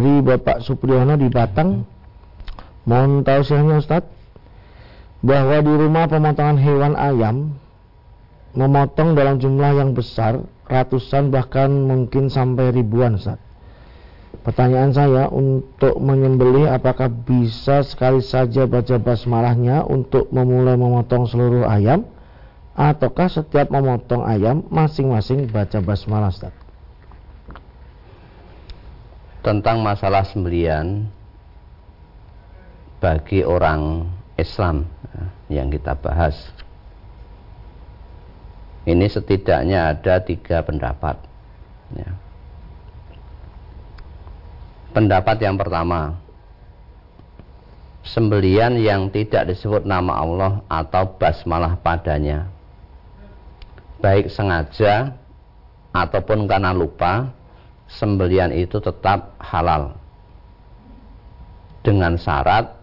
Bapak Supriyono di Batang. Mohon tausiahnya Ustadz bahwa di rumah pemotongan hewan ayam memotong dalam jumlah yang besar, ratusan bahkan mungkin sampai ribuan Ustaz. Pertanyaan saya untuk menyembelih apakah bisa sekali saja baca basmalahnya untuk memulai memotong seluruh ayam ataukah setiap memotong ayam masing-masing baca basmalah Ustaz? Tentang masalah sembelian bagi orang Islam ya, yang kita bahas ini setidaknya ada tiga pendapat ya. pendapat yang pertama sembelian yang tidak disebut nama Allah atau basmalah padanya baik sengaja ataupun karena lupa sembelian itu tetap halal dengan syarat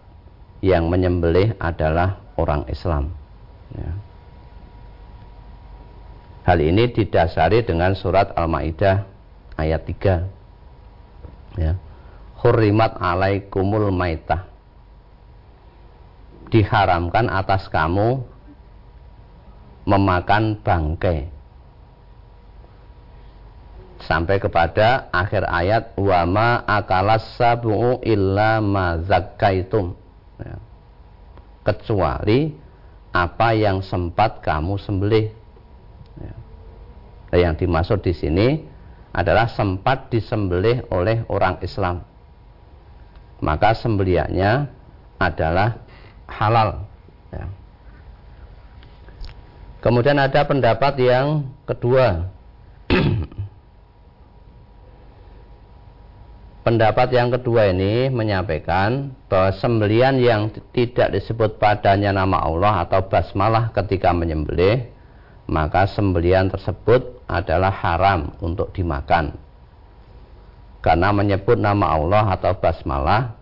yang menyembelih adalah orang Islam ya. Hal ini didasari dengan surat Al-Maidah ayat 3. Ya. Hurrimat alaikumul maitah. Diharamkan atas kamu memakan bangkai. Sampai kepada akhir ayat wama akalas sabu'u illa ma zakkaitum. Ya. Kecuali apa yang sempat kamu sembelih Nah, yang dimaksud di sini adalah sempat disembelih oleh orang Islam. Maka sembeliannya adalah halal. Ya. Kemudian ada pendapat yang kedua. Pendapat yang kedua ini menyampaikan bahwa sembelian yang tidak disebut padanya nama Allah atau basmalah ketika menyembelih maka sembelian tersebut adalah haram untuk dimakan. Karena menyebut nama Allah atau basmalah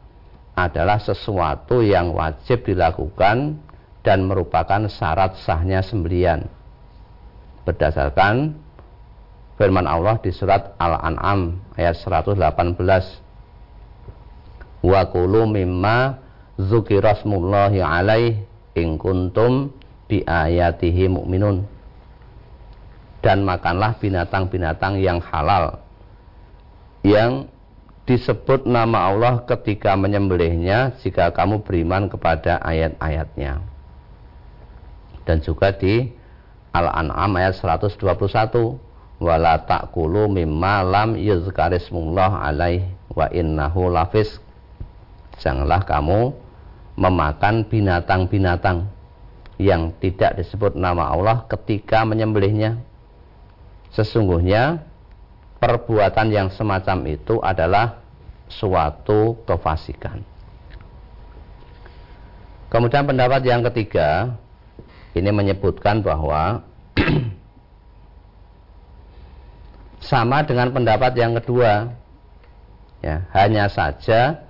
adalah sesuatu yang wajib dilakukan dan merupakan syarat sahnya sembelian. Berdasarkan firman Allah di surat Al-An'am ayat 118. Wa kulu mimma dzukirasmullahi alaih in kuntum bi ayatihi mu'minun. Dan makanlah binatang-binatang yang halal yang disebut nama Allah ketika menyembelihnya jika kamu beriman kepada ayat-ayatnya. Dan juga di Al-An'am ayat 121 wala ta'kulu mimma lam yuzkarismullah alaih wa innahu lafis janganlah kamu memakan binatang-binatang yang tidak disebut nama Allah ketika menyembelihnya Sesungguhnya perbuatan yang semacam itu adalah suatu kefasikan. Kemudian pendapat yang ketiga ini menyebutkan bahwa sama dengan pendapat yang kedua. Ya, hanya saja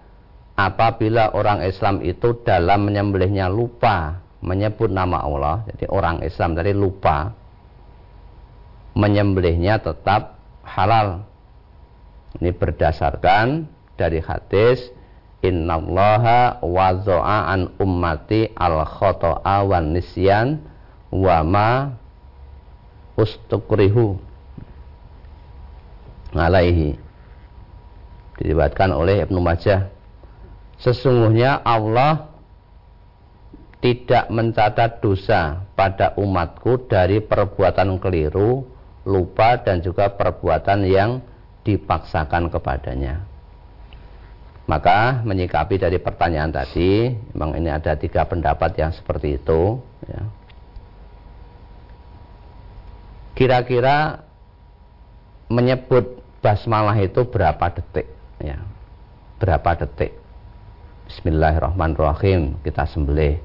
apabila orang Islam itu dalam menyembelihnya lupa menyebut nama Allah, jadi orang Islam tadi lupa menyembelihnya tetap halal. Ini berdasarkan dari hadis Innallaha wazo'a an ummati al khoto'a wan nisyan wa ma ustukrihu alaihi diriwayatkan oleh Ibnu Majah sesungguhnya Allah tidak mencatat dosa pada umatku dari perbuatan keliru lupa dan juga perbuatan yang dipaksakan kepadanya. Maka menyikapi dari pertanyaan tadi, memang ini ada tiga pendapat yang seperti itu. Ya. Kira-kira menyebut basmalah itu berapa detik? Ya. Berapa detik? Bismillahirrahmanirrahim kita sembelih.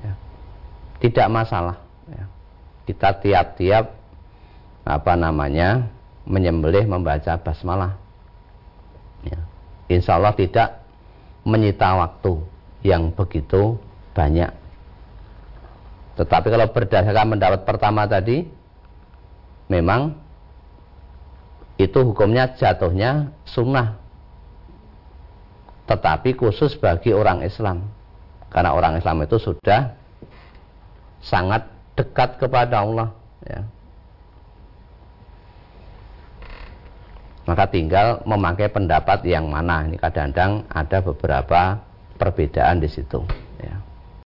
Ya. Tidak masalah. Ya. Kita tiap-tiap apa namanya menyembelih membaca basmalah. Ya. Insya Allah tidak menyita waktu yang begitu banyak. Tetapi kalau berdasarkan pendapat pertama tadi, memang itu hukumnya jatuhnya sunnah. tetapi khusus bagi orang Islam karena orang Islam itu sudah sangat dekat kepada Allah ya. maka tinggal memakai pendapat yang mana ini kadang-kadang ada beberapa perbedaan di situ